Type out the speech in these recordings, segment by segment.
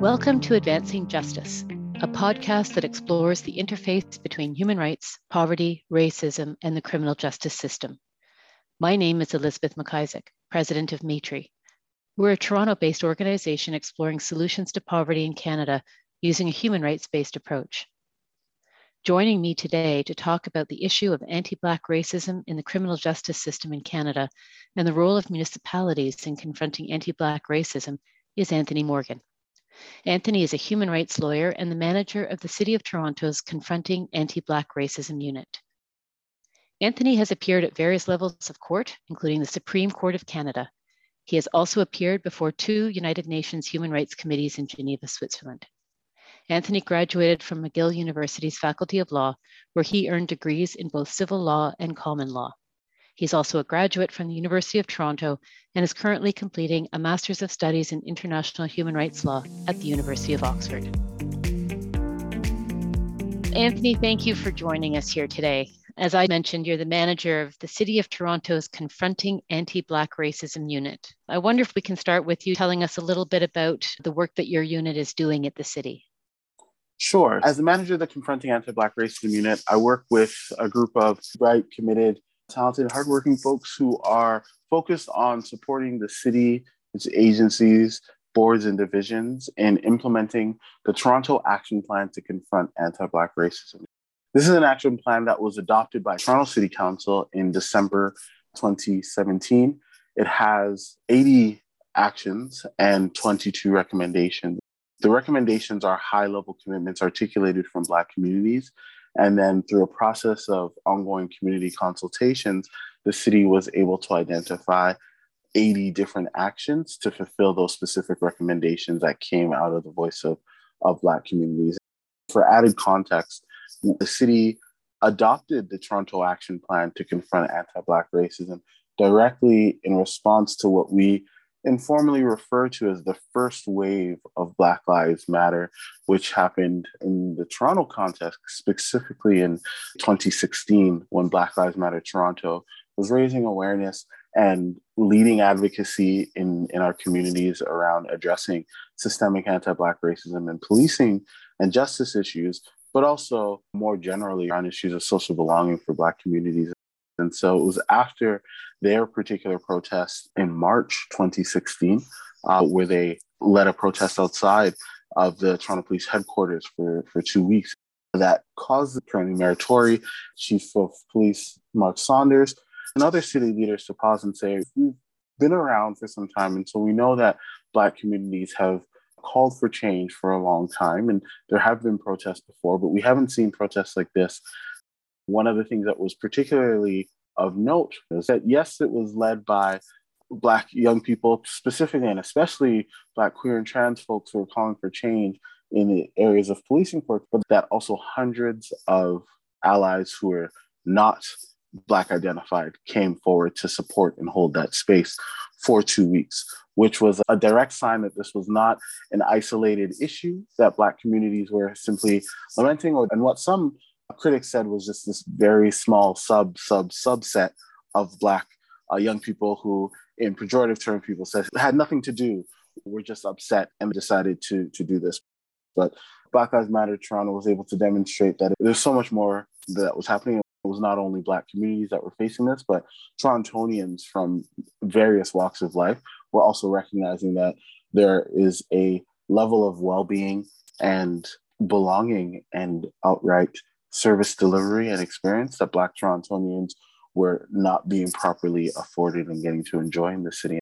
Welcome to Advancing Justice, a podcast that explores the interface between human rights, poverty, racism, and the criminal justice system. My name is Elizabeth McIsaac, president of Maytree. We're a Toronto based organization exploring solutions to poverty in Canada using a human rights based approach. Joining me today to talk about the issue of anti Black racism in the criminal justice system in Canada and the role of municipalities in confronting anti Black racism is Anthony Morgan. Anthony is a human rights lawyer and the manager of the City of Toronto's Confronting Anti Black Racism Unit. Anthony has appeared at various levels of court, including the Supreme Court of Canada. He has also appeared before two United Nations Human Rights Committees in Geneva, Switzerland. Anthony graduated from McGill University's Faculty of Law, where he earned degrees in both civil law and common law. He's also a graduate from the University of Toronto and is currently completing a Master's of Studies in International Human Rights Law at the University of Oxford. Anthony, thank you for joining us here today. As I mentioned, you're the manager of the City of Toronto's Confronting Anti Black Racism Unit. I wonder if we can start with you telling us a little bit about the work that your unit is doing at the city. Sure. As the manager of the Confronting Anti Black Racism Unit, I work with a group of bright, committed, talented, hardworking folks who are focused on supporting the city, its agencies, boards, and divisions in implementing the Toronto Action Plan to confront anti Black racism. This is an action plan that was adopted by Toronto City Council in December 2017. It has 80 actions and 22 recommendations the recommendations are high level commitments articulated from Black communities. And then through a process of ongoing community consultations, the city was able to identify 80 different actions to fulfill those specific recommendations that came out of the voice of, of Black communities. For added context, the city adopted the Toronto Action Plan to confront anti Black racism directly in response to what we informally referred to as the first wave of Black Lives Matter, which happened in the Toronto context, specifically in 2016 when Black Lives Matter Toronto was raising awareness and leading advocacy in, in our communities around addressing systemic anti Black racism and policing and justice issues, but also more generally on issues of social belonging for Black communities and so it was after their particular protest in March 2016, uh, where they led a protest outside of the Toronto Police headquarters for, for two weeks that caused the currently Mayor Tory, Chief of Police Mark Saunders, and other city leaders to pause and say, We've been around for some time. And so we know that Black communities have called for change for a long time. And there have been protests before, but we haven't seen protests like this one of the things that was particularly of note is that, yes, it was led by Black young people, specifically and especially Black queer and trans folks who were calling for change in the areas of policing work, but that also hundreds of allies who were not Black identified came forward to support and hold that space for two weeks, which was a direct sign that this was not an isolated issue that Black communities were simply lamenting, or, and what some critics said was just this very small sub sub subset of black uh, young people who in pejorative term people said had nothing to do were just upset and decided to to do this. But black lives matter toronto was able to demonstrate that there's so much more that was happening. It was not only black communities that were facing this but torontonians from various walks of life were also recognizing that there is a level of well-being and belonging and outright service delivery and experience that Black Torontonians were not being properly afforded and getting to enjoy in the city.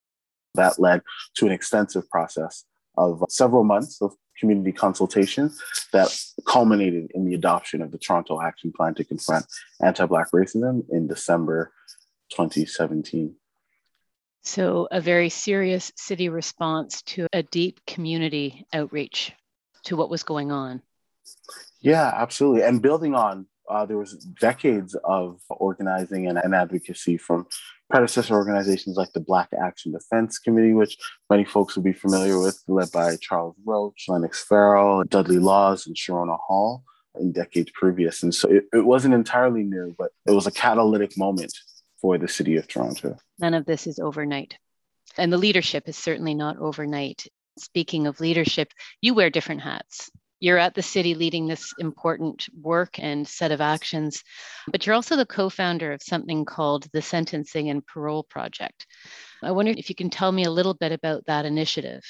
That led to an extensive process of several months of community consultation that culminated in the adoption of the Toronto Action Plan to confront anti Black racism in December 2017. So, a very serious city response to a deep community outreach to what was going on. Yeah, absolutely. And building on, uh, there was decades of organizing and, and advocacy from predecessor organizations like the Black Action Defense Committee, which many folks will be familiar with, led by Charles Roach, Lennox Farrell, Dudley Laws, and Sherona Hall in decades previous. And so it, it wasn't entirely new, but it was a catalytic moment for the city of Toronto. None of this is overnight. And the leadership is certainly not overnight. Speaking of leadership, you wear different hats. You're at the city leading this important work and set of actions, but you're also the co founder of something called the Sentencing and Parole Project. I wonder if you can tell me a little bit about that initiative.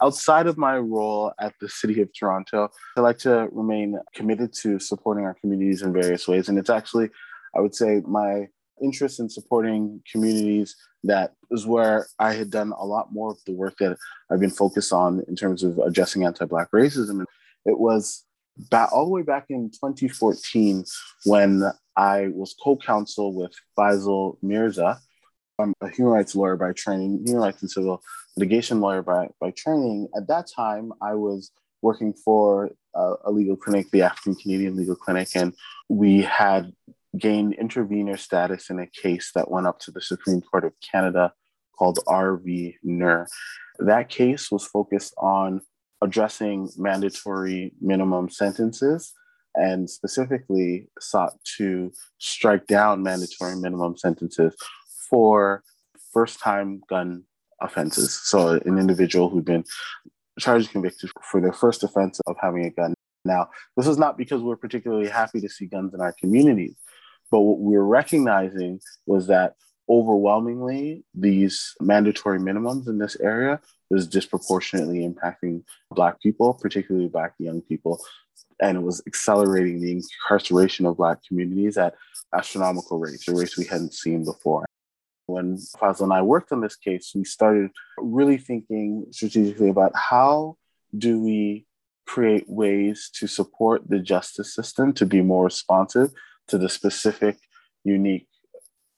Outside of my role at the City of Toronto, I like to remain committed to supporting our communities in various ways. And it's actually, I would say, my interest in supporting communities that is where I had done a lot more of the work that I've been focused on in terms of addressing anti-Black racism. It was back, all the way back in 2014 when I was co-counsel with Faisal Mirza, I'm a human rights lawyer by training, human rights and civil litigation lawyer by, by training. At that time, I was working for a legal clinic, the African Canadian Legal Clinic, and we had gained intervener status in a case that went up to the Supreme Court of Canada called RV Nur. That case was focused on addressing mandatory minimum sentences and specifically sought to strike down mandatory minimum sentences for first time gun offenses. So, an individual who'd been charged convicted for their first offense of having a gun. Now, this is not because we're particularly happy to see guns in our communities, but what we we're recognizing was that overwhelmingly, these mandatory minimums in this area was disproportionately impacting Black people, particularly Black young people. And it was accelerating the incarceration of Black communities at astronomical rates, a rates we hadn't seen before when Faisal and I worked on this case, we started really thinking strategically about how do we create ways to support the justice system to be more responsive to the specific, unique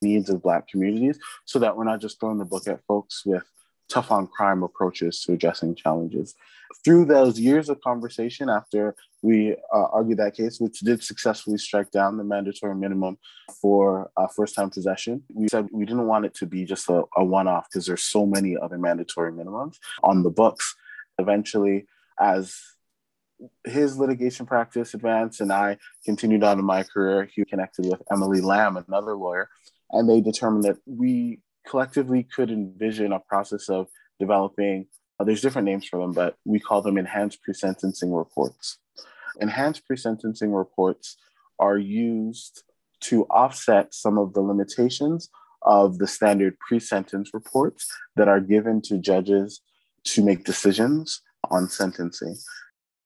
needs of Black communities so that we're not just throwing the book at folks with tough on crime approaches to addressing challenges. Through those years of conversation after we uh, argued that case, which did successfully strike down the mandatory minimum for uh, first time possession. We said we didn't want it to be just a, a one off because there's so many other mandatory minimums on the books. Eventually, as his litigation practice advanced and I continued on in my career, he connected with Emily Lamb, another lawyer, and they determined that we collectively could envision a process of developing uh, there's different names for them, but we call them enhanced pre-sentencing reports. Enhanced pre-sentencing reports are used to offset some of the limitations of the standard pre-sentence reports that are given to judges to make decisions on sentencing.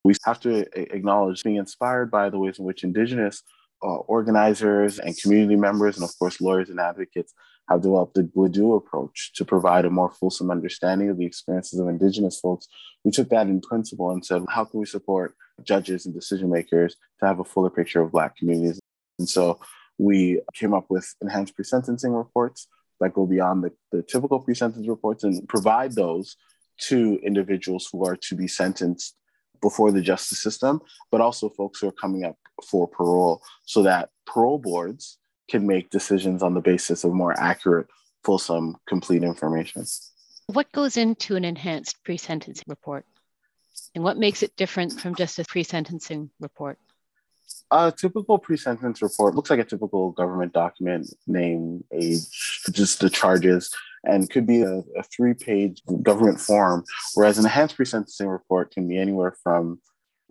We have to acknowledge being inspired by the ways in which Indigenous uh, organizers and community members, and of course, lawyers and advocates, have developed the Gladue approach to provide a more fulsome understanding of the experiences of Indigenous folks. We took that in principle and said, how can we support judges and decision makers to have a fuller picture of Black communities? And so we came up with enhanced pre-sentencing reports that go beyond the, the typical pre-sentence reports and provide those to individuals who are to be sentenced before the justice system, but also folks who are coming up for parole so that parole boards can make decisions on the basis of more accurate, fulsome, complete information. What goes into an enhanced pre sentencing report? And what makes it different from just a pre sentencing report? A typical pre-sentence report looks like a typical government document, name, age, just the charges, and could be a, a three-page government form, whereas an enhanced pre-sentencing report can be anywhere from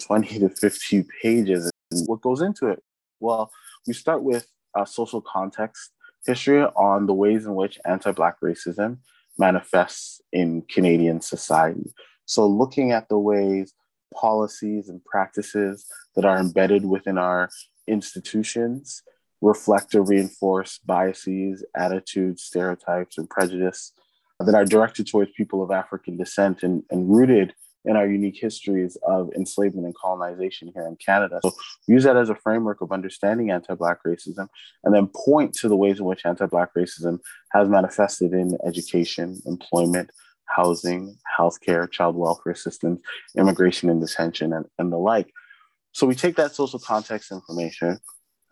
20 to 50 pages. And what goes into it? Well, we start with a social context history on the ways in which anti-Black racism manifests in Canadian society. So looking at the ways policies and practices that are embedded within our institutions reflect or reinforce biases, attitudes, stereotypes, and prejudice that are directed towards people of African descent and, and rooted in our unique histories of enslavement and colonization here in Canada. So use that as a framework of understanding anti-Black racism and then point to the ways in which anti-Black racism has manifested in education, employment, housing, healthcare, child welfare systems, immigration and detention, and, and the like. So we take that social context information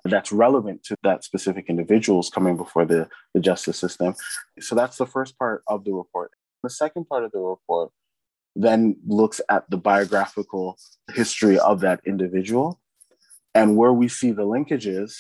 that's relevant to that specific individuals coming before the, the justice system. So that's the first part of the report. The second part of the report then looks at the biographical history of that individual and where we see the linkages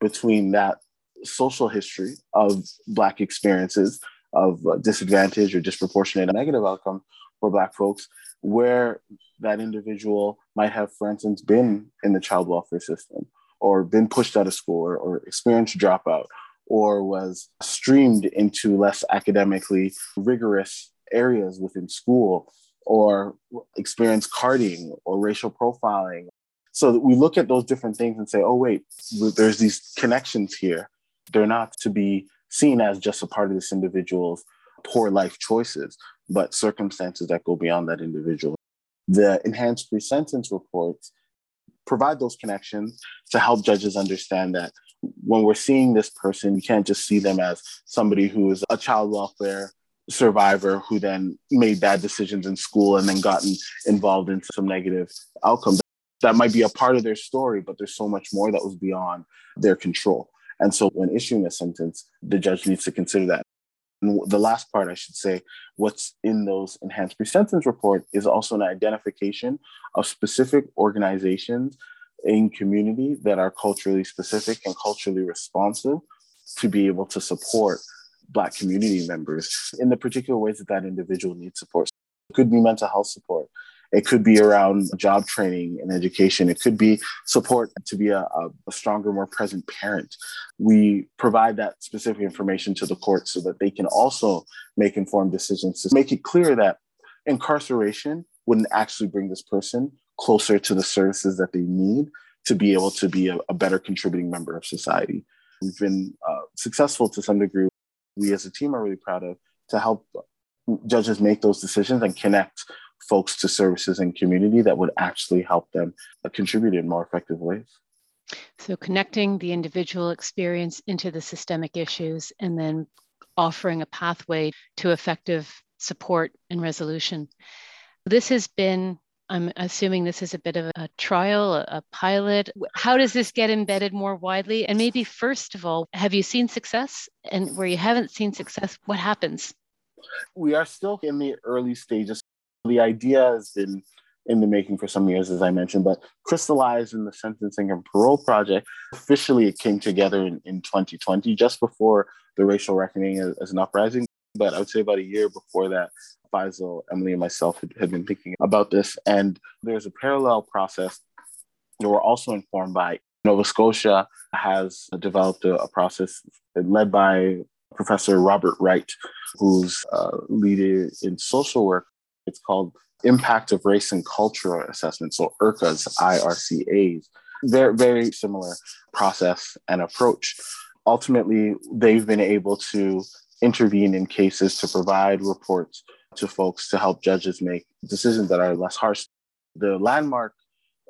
between that social history of Black experiences of disadvantage or disproportionate negative outcome for Black folks, where that individual might have, for instance, been in the child welfare system or been pushed out of school or, or experienced dropout or was streamed into less academically rigorous areas within school or experienced carding or racial profiling. So we look at those different things and say, oh, wait, there's these connections here. They're not to be seen as just a part of this individual's poor life choices, but circumstances that go beyond that individual. The enhanced pre sentence reports provide those connections to help judges understand that when we're seeing this person, you can't just see them as somebody who is a child welfare survivor who then made bad decisions in school and then gotten involved in some negative outcomes. That might be a part of their story, but there's so much more that was beyond their control. And so when issuing a sentence, the judge needs to consider that. And the last part, I should say, what's in those enhanced pre-sentence report is also an identification of specific organizations in community that are culturally specific and culturally responsive to be able to support Black community members in the particular ways that that individual needs support. It could be mental health support. It could be around job training and education. It could be support to be a, a, stronger, more present parent. We provide that specific information to the court so that they can also make informed decisions to make it clear that incarceration wouldn't actually bring this person closer to the services that they need to be able to be a, a better contributing member of society. We've been uh, successful to some degree. We as a team are really proud of to help judges make those decisions and connect folks to services and community that would actually help them contribute in more effective ways. So, connecting the individual experience into the systemic issues and then offering a pathway to effective support and resolution. This has been I'm assuming this is a bit of a trial, a, pilot. How does this get embedded more widely? And maybe, first of all, have you seen success? And where you haven't seen success, what happens? We are still in the early stages. The idea has been in the making for some years, as I mentioned, but crystallized in the Sentencing and Parole Project. Officially, it came together in, in 2020, just before the racial reckoning as, as an uprising. But I would say about a year before that, Faisal, Emily, and myself had, had been thinking about this. And there's a parallel process that we're also informed by. Nova Scotia has developed a, a process led by Professor Robert Wright, who's uh, a leader in social work. It's called Impact of Race and Cultural Assessment, so IRCAs, IRCAs. They're very similar process and approach. Ultimately, they've been able to intervene in cases to provide reports to folks to help judges make decisions that are less harsh. The landmark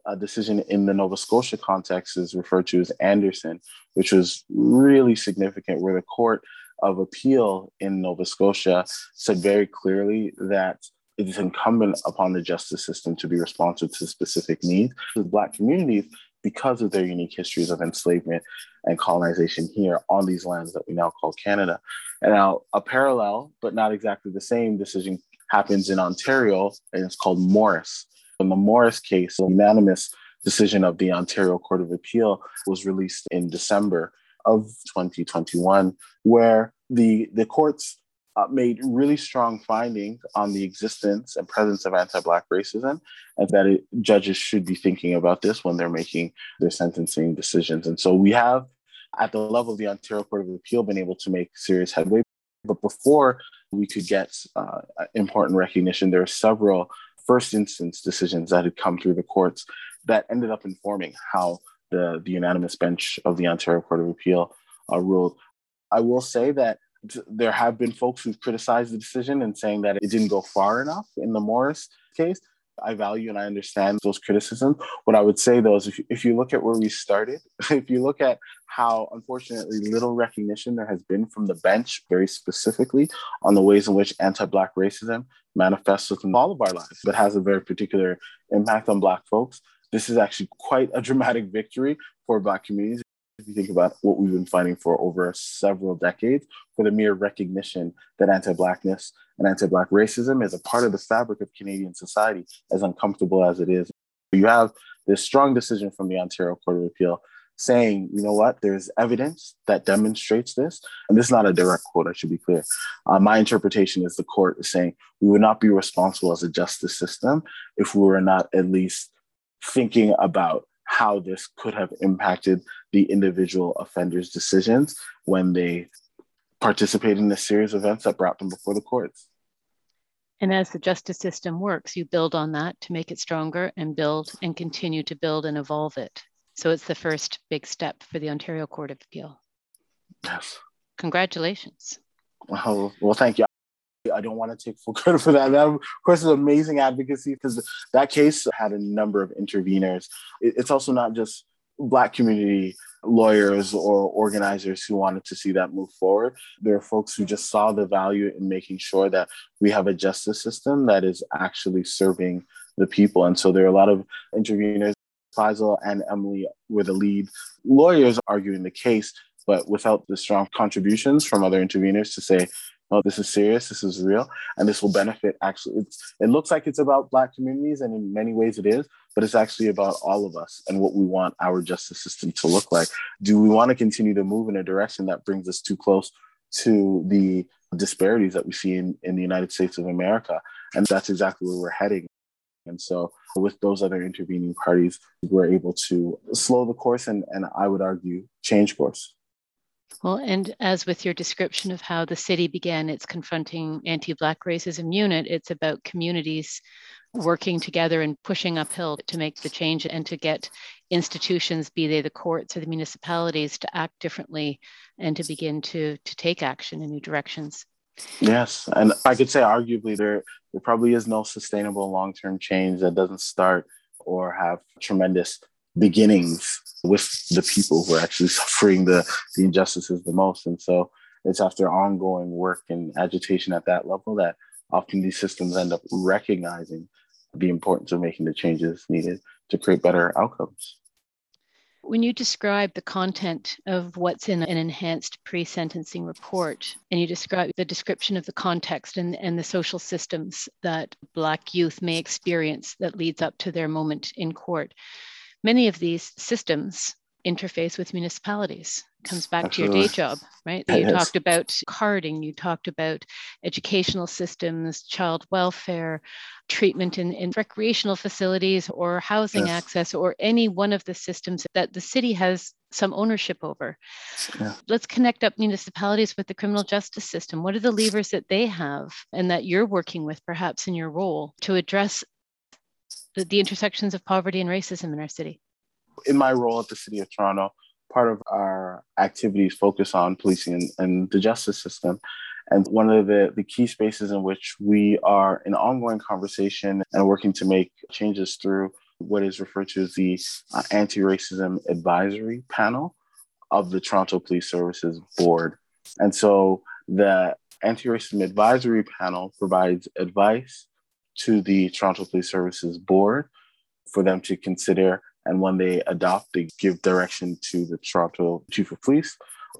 uh, decision in the Nova Scotia context is referred to as Anderson, which was really significant, where the Court of Appeal in Nova Scotia said very clearly that it is incumbent upon the justice system to be responsive to specific needs of Black communities because of their unique histories of enslavement and colonization here on these lands that we now call Canada. And now a parallel, but not exactly the same decision happens in Ontario, and it's called Morris. In the Morris case, the unanimous decision of the Ontario Court of Appeal was released in December of 2021, where the, the courts uh, made really strong findings on the existence and presence of anti-black racism and that it, judges should be thinking about this when they're making their sentencing decisions. And so we have at the level of the ontario court of appeal been able to make serious headway. But before we could get uh, important recognition there are several first instance decisions that had come through the courts that ended up informing how the, the unanimous bench of the ontario court of appeal uh, ruled. I will say that there have been folks who've criticized the decision and saying that it didn't go far enough in the Morris case. I value and I understand those criticisms. What I would say though is if if you look at where we started, if you look at how unfortunately little recognition there has been from the bench, very specifically on the ways in which anti Black racism manifests within all of our lives, but has a very particular impact on Black folks, this is actually quite a dramatic victory for Black communities if you think about what we've been fighting for over several decades, for the mere recognition that anti Blackness and anti Black racism is a part of the fabric of Canadian society, as uncomfortable as it is. You have this strong decision from the Ontario Court of Appeal saying, you know what, there's evidence that demonstrates this. And this is not a direct quote, I should be clear. Uh, my interpretation is the court is saying we would not be responsible as a justice system if we were not at least thinking about how this could have impacted the individual offender's decisions when they participated in a series of events that brought them before the courts. And as the justice system works, you build on that to make it stronger and build and continue to build and evolve it. So it's the first big step for the Ontario Court of Appeal. Yes. Congratulations. Well, well, thank you. I don't want to take full credit for that. That, of course, is amazing advocacy because that case had a number of interveners. It's also not just Black community lawyers or organizers who wanted to see that move forward. There are folks who just saw the value in making sure that we have a justice system that is actually serving the people. And so there are a lot of interveners. Faisal and Emily were the lead lawyers arguing the case, but without the strong contributions from other interveners to say, oh, this is serious, this is real, and this will benefit actually. It's, it looks like it's about Black communities, and in many ways it is, but it's actually about all of us and what we want our justice system to look like. Do we want to continue to move in a direction that brings us too close to the disparities that we see in, in the United States of America? And that's exactly where we're heading. And so, with those other intervening parties, we're able to slow the course and, and I would argue, change course. Well, and as with your description of how the city began its confronting anti Black racism unit, it's about communities working together and pushing uphill to make the change and to get institutions, be they the courts or the municipalities, to act differently and to begin to, to take action in new directions. Yes. And I could say, arguably, there, there probably is no sustainable long term change that doesn't start or have tremendous beginnings with the people who are actually suffering the, the injustices the most. And so it's after ongoing work and agitation at that level that often these systems end up recognizing the importance of making the changes needed to create better outcomes. When you describe the content of what's in an enhanced pre sentencing report, and you describe the description of the context and, and the social systems that Black youth may experience that leads up to their moment in court, many of these systems interface with municipalities comes back Absolutely. to your day job right you yes. talked about carding you talked about educational systems child welfare treatment in, in recreational facilities or housing yes. access or any one of the systems that the city has some ownership over yeah. let's connect up municipalities with the criminal justice system what are the levers that they have and that you're working with perhaps in your role to address the, intersections of poverty and racism in our city in my role at the City of Toronto, part of our activities focus on policing and, and, the justice system. And one of the, the key spaces in which we are in ongoing conversation and working to make changes through what is referred to as the uh, Anti Racism Advisory Panel of the Toronto Police Services Board. And so the Anti Racism Advisory Panel provides advice to the Toronto Police Services Board for them to consider and when they adopt, they give direction to the Toronto Chief of Police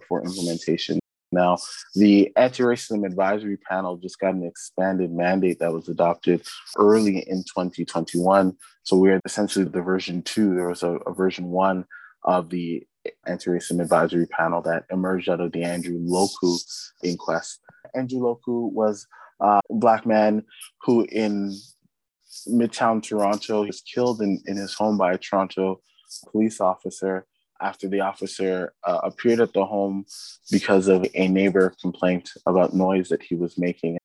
for implementation. Now, the Anti Racism Advisory Panel just got an expanded mandate that was adopted early in 2021. So we're essentially the version two. There was a, a version one of the Anti Racism Advisory Panel that emerged out of the Andrew Loku inquest. Andrew Loku was a Black man who, in Midtown Toronto. Was killed in, in his home by a Toronto police officer after the officer uh, appeared at the home because of a neighbor complaint about noise that he was making.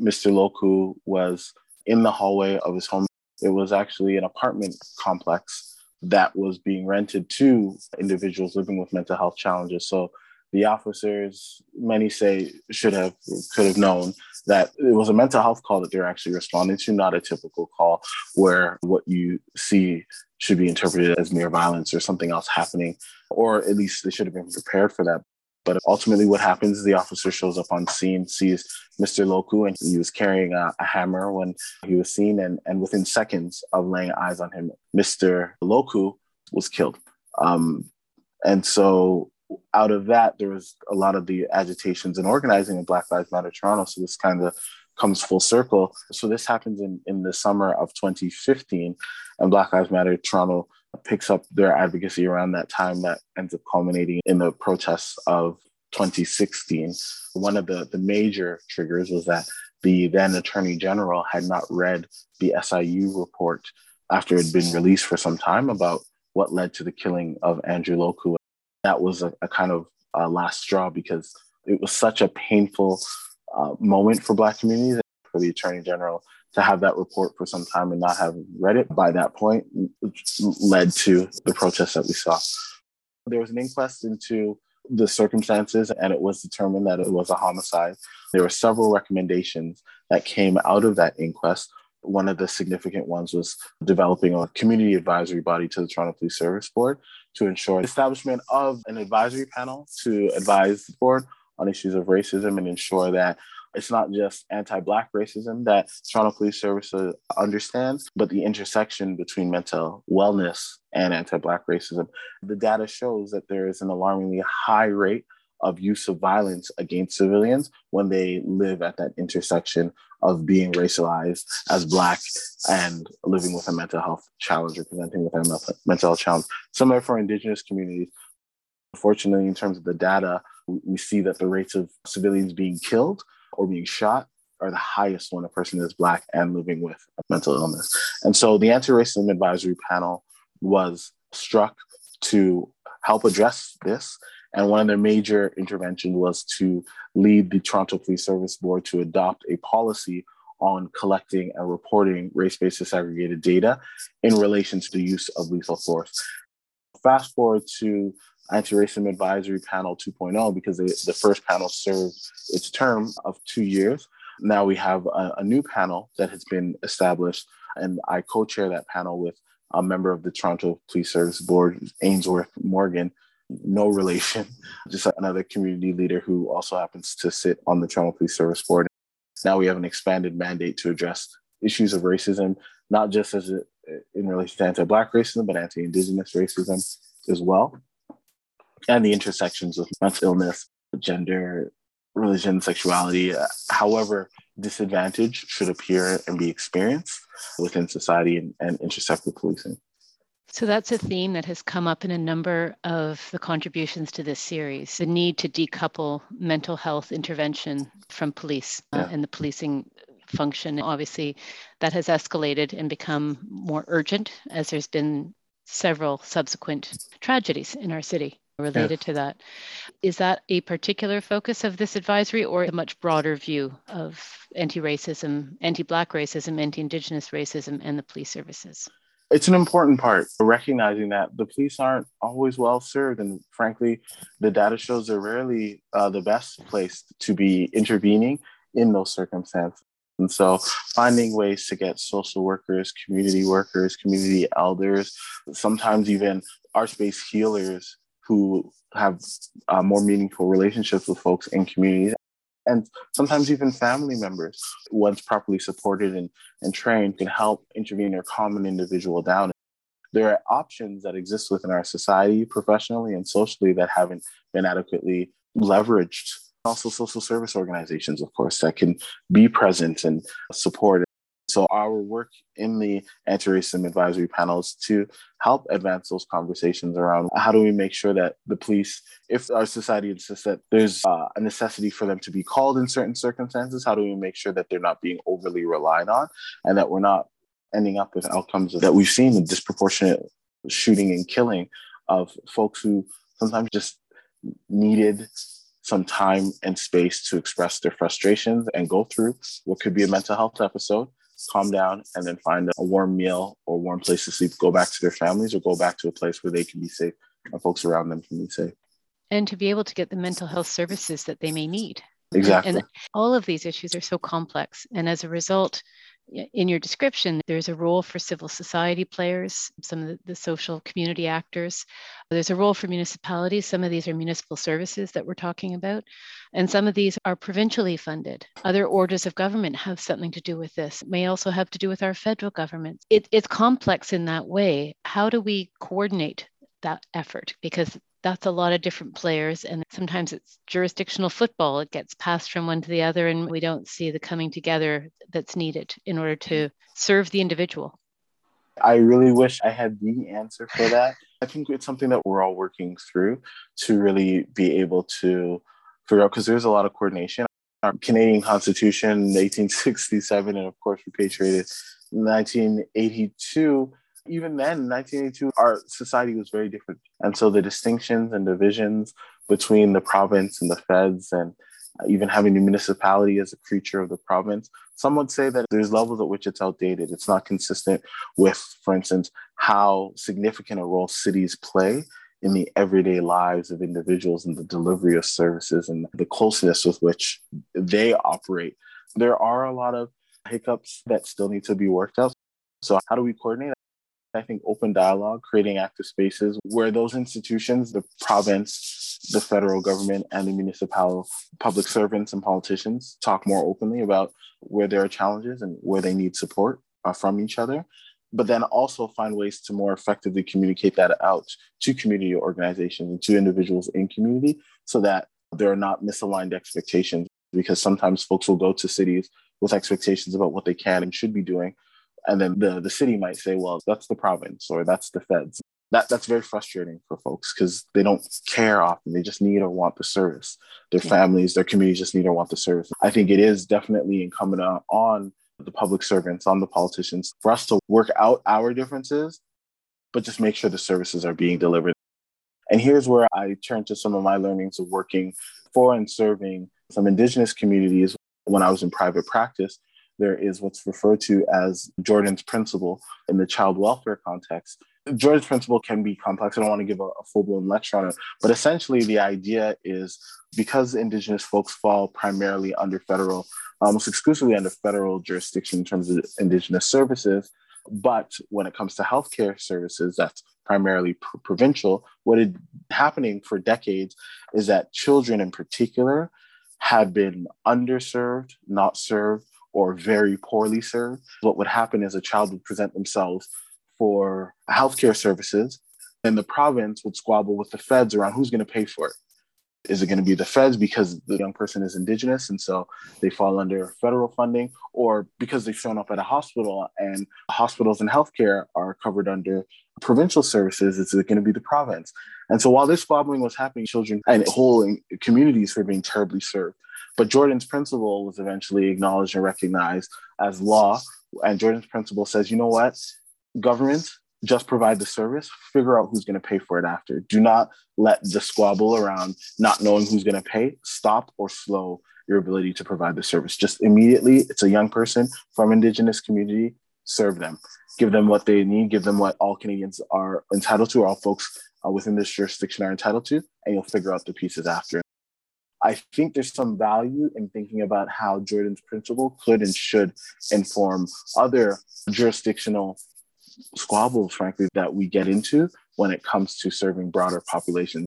Mr. Loku was in the hallway of his home. It was actually an apartment complex that was being rented to individuals living with mental health challenges. So the officers, many say, should have, could have known that it was a mental health call that they're actually responding to, not a typical call where what you see should be interpreted as mere violence or something else happening, or at least they should have been prepared for that. But ultimately, what happens is the officer shows up on scene, sees Mr. Loku, and he was carrying a, a, hammer when he was seen. And, and within seconds of laying eyes on him, Mr. Loku was killed. Um, and so out of that, there was a lot of the agitations and organizing in Black Lives Matter Toronto. So this kind of comes full circle. So this happens in, in the summer of 2015, and Black Lives Matter Toronto picks up their advocacy around that time that ends up culminating in the protests of 2016. One of the, the major triggers was that the then Attorney General had not read the SIU report after it had been released for some time about what led to the killing of Andrew Loku. That was a, a kind of a last straw because it was such a painful uh, moment for Black communities for the Attorney General to have that report for some time and not have read it by that point led to the protests that we saw. There was an inquest into the circumstances and it was determined that it was a homicide. There were several recommendations that came out of that inquest. One of the significant ones was developing a community advisory body to the Toronto Police Service Board to ensure the establishment of an advisory panel to advise the board on issues of racism and ensure that it's not just anti-black racism that Toronto Police Service uh, understands, but the intersection between mental wellness and anti-black racism. The data shows that there is an alarmingly high rate of use of violence against civilians when they live at that intersection of being racialized as black and living with a mental health challenge or presenting with a mental health challenge. Similar for indigenous communities. Unfortunately, in terms of the data, we see that the rates of civilians being killed or being shot are the highest when a person is Black and living with a mental illness. And so the anti racism advisory panel was struck to help address this. And one of their major interventions was to lead the Toronto Police Service Board to adopt a policy on collecting and reporting race based disaggregated data in relation to the use of lethal force. Fast forward to Anti-Racism Advisory Panel 2.0 because they, the first panel served its term of two years. Now we have a, a new panel that has been established, and I co-chair that panel with a member of the Toronto Police Service Board, Ainsworth Morgan, no relation, just another community leader who also happens to sit on the Toronto Police Service Board. Now we have an expanded mandate to address issues of racism, not just as in relation to anti-Black racism, but anti-Indigenous racism as well and the intersections of mental illness, gender, religion, sexuality, however disadvantage should appear and be experienced within society and, and intersect with policing. So that's a theme that has come up in a number of the contributions to this series the need to decouple mental health intervention from police uh, and the policing function. Obviously, that has escalated and become more urgent as there's been several subsequent tragedies in our city related to that. Is that a particular focus of this advisory or a much broader view of anti racism, anti Black racism, anti Indigenous racism, and the police services? It's an important part, recognizing that the police aren't always well served. And frankly, the data shows they're rarely uh, the best place to be intervening in those circumstances. And so, finding ways to get social workers, community workers, community elders, sometimes even arts based healers who have uh, more meaningful relationships with folks in communities and sometimes even family members, once properly supported and, and trained, can help intervene or calm an individual down. There are options that exist within our society, professionally and socially, that haven't been adequately leveraged. Also, social service organizations, of course, that can be present and support so our work in the anti-racism advisory panels to help advance those conversations around how do we make sure that the police, if our society insists that there's uh, a necessity for them to be called in certain circumstances, how do we make sure that they're not being overly relied on and that we're not ending up with outcomes that we've seen the disproportionate shooting and killing of folks who sometimes just needed some time and space to express their frustrations and go through what could be a mental health episode calm down, and then find a warm meal or warm place to sleep, go back to their families or go back to a place where they can be safe and folks around them can be safe. And to be able to get the mental health services that they may need. Exactly. And all of these issues are so complex. And as a result, in your description, there's a role for civil society players, some of the, social community actors. There's a role for municipalities. Some of these are municipal services that we're talking about. And some of these are provincially funded. Other orders of government have something to do with this, it may also have to do with our federal government. It, it's complex in that way. How do we coordinate that effort? Because that's a lot of different players and sometimes it's jurisdictional football it gets passed from one to the other and we don't see the coming together that's needed in order to serve the individual I really wish I had the answer for that. I think it's something that we're all working through to really be able to figure out because there's a lot of coordination. Our Canadian Constitution, 1867, and of course repatriated in 1982. Even then, 1982, our society was very different. And so the distinctions and divisions between the province and the feds and uh, even having the municipality as a creature of the province. Some would say that there's levels at which it's outdated. It's not consistent with, for instance, how significant a role cities play in the everyday lives of individuals and the delivery of services and the closeness with which they operate. There are a lot of hiccups that still need to be worked out. So, how do we coordinate? I think open dialogue, creating active spaces where those institutions, the province, the federal government and the municipal public servants and politicians talk more openly about where there are challenges and where they need support uh, from each other but then also find ways to more effectively communicate that out to community organizations and to individuals in community so that there are not misaligned expectations because sometimes folks will go to cities with expectations about what they can and should be doing and then the, the city might say well that's the province or that's the feds that that's very frustrating for folks because they don't care often. They just need or want the service. Their yeah. families, their communities just need or want the service. I think it is definitely incumbent on the public servants, on the politicians, for us to work out our differences, but just make sure the services are being delivered. And here's where I turn to some of my learnings of working for and serving some Indigenous communities when I was in private practice. There is what's referred to as Jordan's principle in the child welfare context, Jordan's principle can be complex. I don't want to give a, a full blown lecture on it, but essentially the idea is because Indigenous folks fall primarily under federal, almost exclusively under federal jurisdiction in terms of Indigenous services, but when it comes to healthcare services, that's primarily pr- provincial. What is happening for decades is that children in particular have been underserved, not served, or very poorly served. What would happen is a child would present themselves for healthcare services, and the province would squabble with the feds around who's going to pay for it. Is it going to be the feds because the young person is indigenous and so they fall under federal funding, or because they've shown up at a hospital and hospitals and healthcare are covered under provincial services? Is it going to be the province? And so while this squabbling was happening, children and whole communities were being terribly served. But Jordan's principle was eventually acknowledged and recognized as law. And Jordan's principle says, you know what? government just provide the service, figure out who's going to pay for it after. Do not let the squabble around not knowing who's going to pay stop or slow your ability to provide the service. Just immediately, it's a young person from Indigenous community, serve them, give them what they need, give them what all Canadians are entitled to, or all folks uh, within this jurisdiction are entitled to, and you'll figure out the pieces after. I think there's some value in thinking about how Jordan's principle could and should inform other jurisdictional squabbles, frankly, that we get into when it comes to serving broader populations.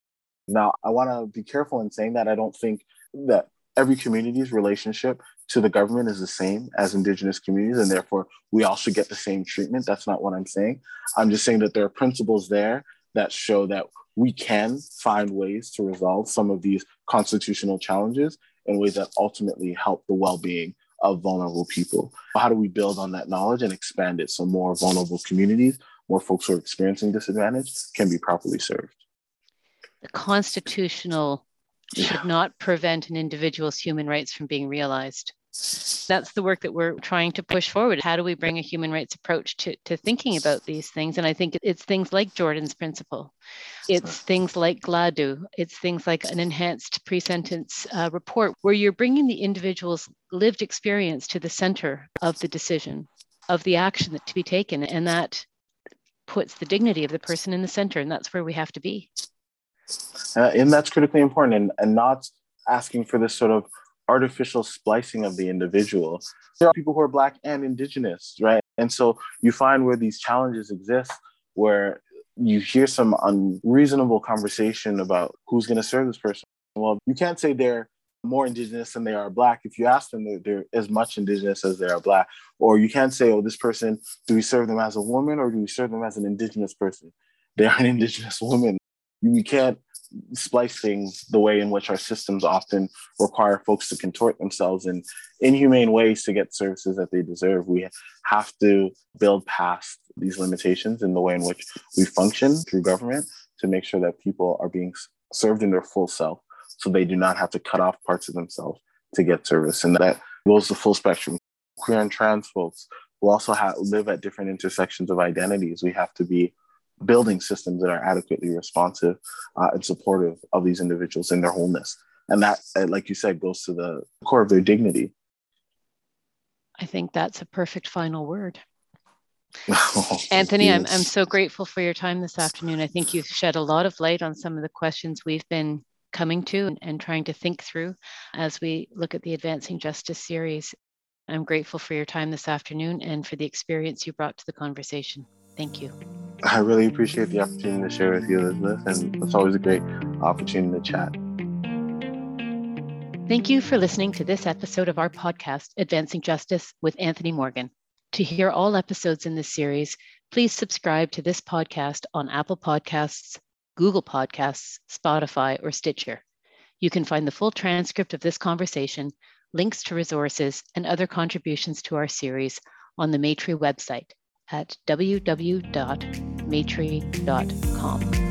Now, I want to be careful in saying that I don't think that every community's relationship to the government is the same as Indigenous communities, and therefore we all should get the same treatment. That's not what I'm saying. I'm just saying that there are principles there that show that we can find ways to resolve some of these constitutional challenges in ways that ultimately help the well being of vulnerable people. How do we build on that knowledge and expand it so more vulnerable communities, more folks who are experiencing disadvantage can be properly served? The constitutional should yeah. not prevent an individual's human rights from being realized. That's the work that we're trying to push forward. How do we bring a human rights approach to, to thinking about these things? And I think it's things like Jordan's principle. It's things like Gladue. It's things like an enhanced pre sentence uh, report where you're bringing the individual's lived experience to the center of the decision, of the action that to be taken. And that puts the dignity of the person in the center. And that's where we have to be. Uh, and that's critically important and, and not asking for this sort of artificial splicing of the individual. There are people who are Black and Indigenous, right? And so you find where these challenges exist, where you hear some unreasonable conversation about who's going to serve this person. Well, you can't say they're more indigenous than they are black if you ask them they're, they're, as much indigenous as they are black or you can't say oh this person do we serve them as a woman or do we serve them as an indigenous person they are an indigenous woman You can't splicing the way in which our systems often require folks to contort themselves in inhumane ways to get services that they deserve. We have to build past these limitations in the way in which we function through government to make sure that people are being served in their full self so they do not have to cut off parts of themselves to get service. And that goes the full spectrum. Queer and trans folks who also have, live at different intersections of identities. We have to be building systems that are adequately responsive uh, and supportive of these individuals in their wholeness. And that, uh, like you said, goes to the core of their dignity. I think that's a perfect final word. oh, Anthony, I'm, I'm so grateful for your time this afternoon. I think you've shed a lot of light on some of the questions we've been coming to and, and trying to think through as we look at the Advancing Justice series. I'm grateful for your time this afternoon and for the experience you brought to the conversation. Thank you. I really appreciate the opportunity to share with you, Elizabeth, and it's always a great opportunity to chat. Thank you for listening to this episode of our podcast, Advancing Justice with Anthony Morgan. To hear all episodes in this series, please subscribe to this podcast on Apple Podcasts, Google Podcasts, Spotify, or Stitcher. You can find the full transcript of this conversation, links to resources, and other contributions to our series on the Maytree website at www.maytree.com.